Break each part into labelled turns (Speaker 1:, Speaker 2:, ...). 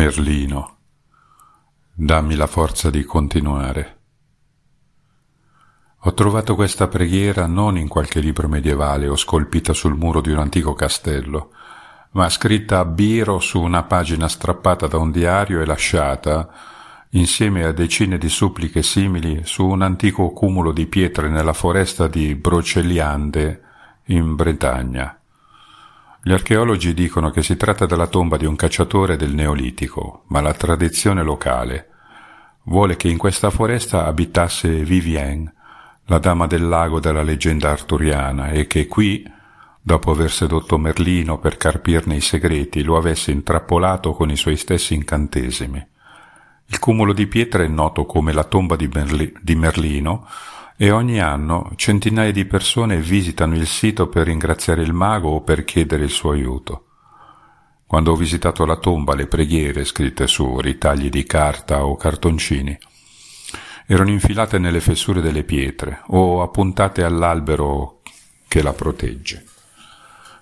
Speaker 1: Merlino, dammi la forza di continuare. Ho trovato questa preghiera non in qualche libro medievale o scolpita sul muro di un antico castello, ma scritta a biro su una pagina strappata da un diario e lasciata, insieme a decine di suppliche simili, su un antico cumulo di pietre nella foresta di Broceliande, in Bretagna. Gli archeologi dicono che si tratta della tomba di un cacciatore del Neolitico, ma la tradizione locale vuole che in questa foresta abitasse Vivienne, la dama del lago della leggenda arturiana, e che qui, dopo aver sedotto Merlino per carpirne i segreti, lo avesse intrappolato con i suoi stessi incantesimi. Il cumulo di pietre è noto come la tomba di, Merli- di Merlino, e ogni anno centinaia di persone visitano il sito per ringraziare il mago o per chiedere il suo aiuto. Quando ho visitato la tomba, le preghiere scritte su ritagli di carta o cartoncini erano infilate nelle fessure delle pietre o appuntate all'albero che la protegge.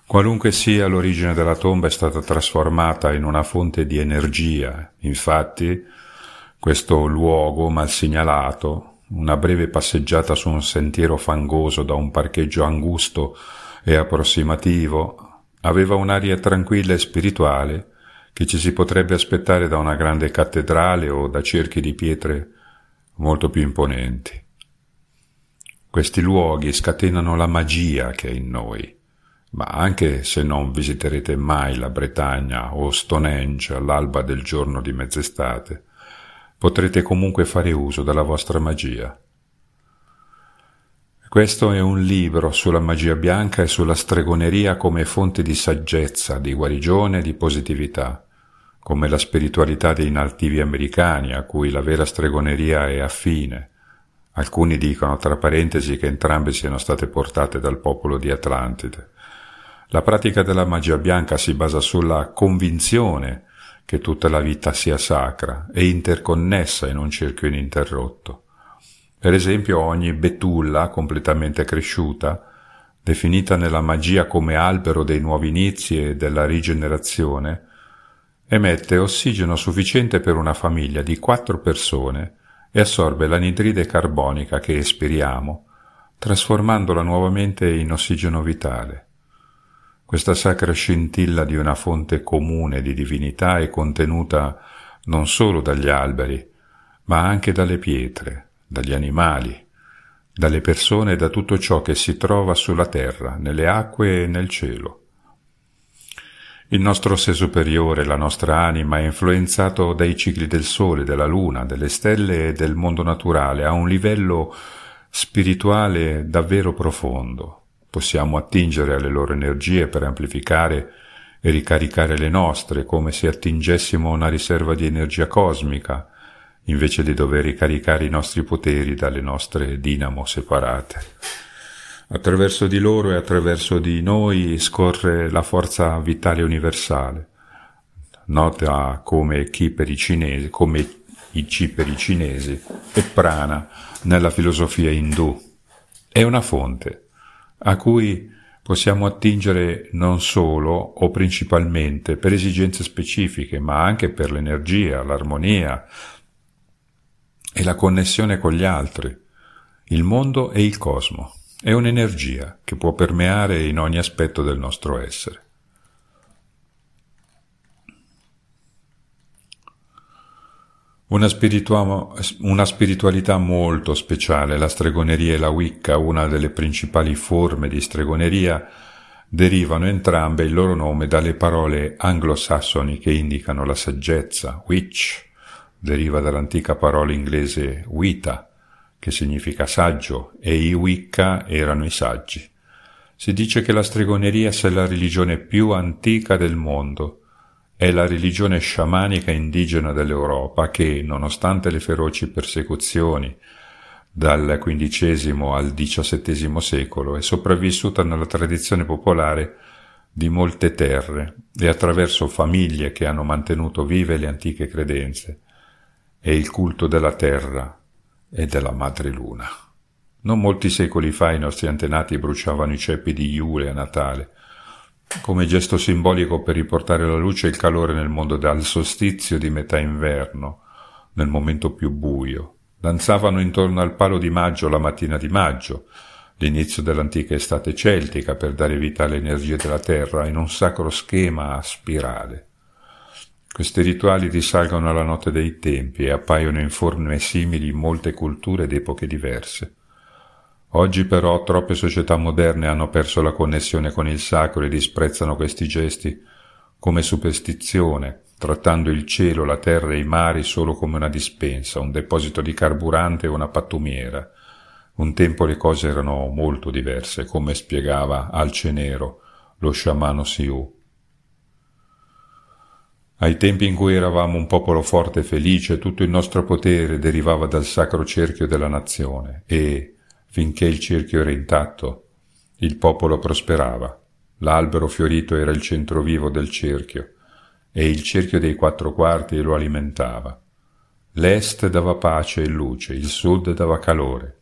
Speaker 1: Qualunque sia l'origine della tomba è stata trasformata in una fonte di energia. Infatti, questo luogo mal segnalato una breve passeggiata su un sentiero fangoso da un parcheggio angusto e approssimativo aveva un'aria tranquilla e spirituale che ci si potrebbe aspettare da una grande cattedrale o da cerchi di pietre molto più imponenti. Questi luoghi scatenano la magia che è in noi, ma anche se non visiterete mai la Bretagna o Stonehenge all'alba del giorno di mezz'estate, potrete comunque fare uso della vostra magia. Questo è un libro sulla magia bianca e sulla stregoneria come fonte di saggezza, di guarigione e di positività, come la spiritualità dei nativi americani a cui la vera stregoneria è affine. Alcuni dicono, tra parentesi, che entrambe siano state portate dal popolo di Atlantide. La pratica della magia bianca si basa sulla convinzione che tutta la vita sia sacra e interconnessa in un cerchio ininterrotto. Per esempio ogni betulla completamente cresciuta, definita nella magia come albero dei nuovi inizi e della rigenerazione, emette ossigeno sufficiente per una famiglia di quattro persone e assorbe l'anidride carbonica che espiriamo, trasformandola nuovamente in ossigeno vitale. Questa sacra scintilla di una fonte comune di divinità è contenuta non solo dagli alberi, ma anche dalle pietre, dagli animali, dalle persone e da tutto ciò che si trova sulla terra, nelle acque e nel cielo. Il nostro sé superiore, la nostra anima, è influenzato dai cicli del sole, della luna, delle stelle e del mondo naturale a un livello spirituale davvero profondo, Possiamo attingere alle loro energie per amplificare e ricaricare le nostre, come se attingessimo una riserva di energia cosmica, invece di dover ricaricare i nostri poteri dalle nostre dinamo separate. Attraverso di loro e attraverso di noi scorre la forza vitale universale, nota come chi per i cinesi, come i chi per i cinesi e prana nella filosofia indù. È una fonte, a cui possiamo attingere non solo o principalmente per esigenze specifiche, ma anche per l'energia, l'armonia e la connessione con gli altri, il mondo e il cosmo. È un'energia che può permeare in ogni aspetto del nostro essere. Una, una, spiritualità molto speciale, la stregoneria e la Wicca, una delle principali forme di stregoneria, derivano entrambe il loro nome dalle parole anglosassoni che indicano la saggezza. Witch deriva dall'antica parola inglese wita, che significa saggio, e i Wicca erano i saggi. Si dice che la stregoneria sia la religione più antica del mondo, è la religione sciamanica indigena dell'Europa che, nonostante le feroci persecuzioni dal XV al XVII secolo, è sopravvissuta nella tradizione popolare di molte terre e attraverso famiglie che hanno mantenuto vive le antiche credenze e il culto della terra e della madre luna. Non molti secoli fa i nostri antenati bruciavano i ceppi di Iule a Natale, come gesto simbolico per riportare la luce e il calore nel mondo dal solstizio di metà inverno, nel momento più buio. Danzavano intorno al palo di maggio la mattina di maggio, l'inizio dell'antica estate celtica per dare vita alle energie della terra in un sacro schema a spirale. Questi rituali risalgono alla notte dei tempi e appaiono in forme simili in molte culture ed epoche diverse. Oggi però troppe società moderne hanno perso la connessione con il sacro e disprezzano questi gesti come superstizione, trattando il cielo, la terra e i mari solo come una dispensa, un deposito di carburante o una pattumiera. Un tempo le cose erano molto diverse, come spiegava Alce Nero, lo sciamano Siu. Ai tempi in cui eravamo un popolo forte e felice, tutto il nostro potere derivava dal sacro cerchio della nazione e, Finché il cerchio era intatto, il popolo prosperava. L'albero fiorito era il centro vivo del cerchio, e il cerchio dei quattro quarti lo alimentava. L'est dava pace e luce, il sud dava calore.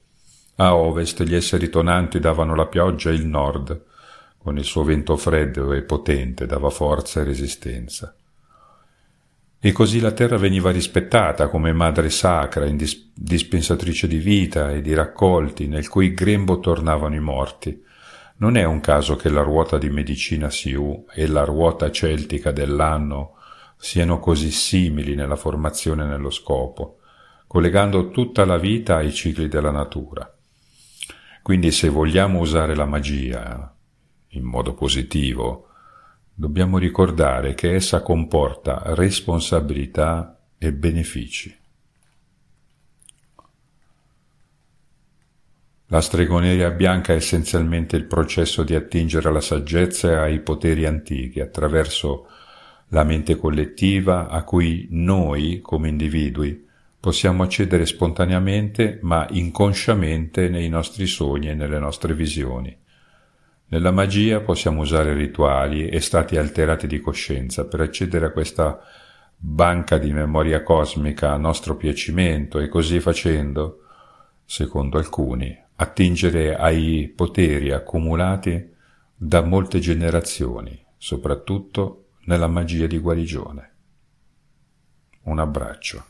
Speaker 1: A ovest gli esseri tonanti davano la pioggia e il nord, con il suo vento freddo e potente, dava forza e resistenza. E così la terra veniva rispettata come madre sacra, indis- dispensatrice di vita e di raccolti, nel cui grembo tornavano i morti. Non è un caso che la ruota di medicina Siu e la ruota celtica dell'anno siano così simili nella formazione e nello scopo, collegando tutta la vita ai cicli della natura. Quindi se vogliamo usare la magia in modo positivo, dobbiamo ricordare che essa comporta responsabilità e benefici. La stregoneria bianca è essenzialmente il processo di attingere alla saggezza e ai poteri antichi attraverso la mente collettiva a cui noi, come individui, possiamo accedere spontaneamente ma inconsciamente nei nostri sogni e nelle nostre visioni. Nella magia possiamo usare rituali e stati alterati di coscienza per accedere a questa banca di memoria cosmica a nostro piacimento e così facendo, secondo alcuni, attingere ai poteri accumulati da molte generazioni, soprattutto nella magia di guarigione. Un abbraccio.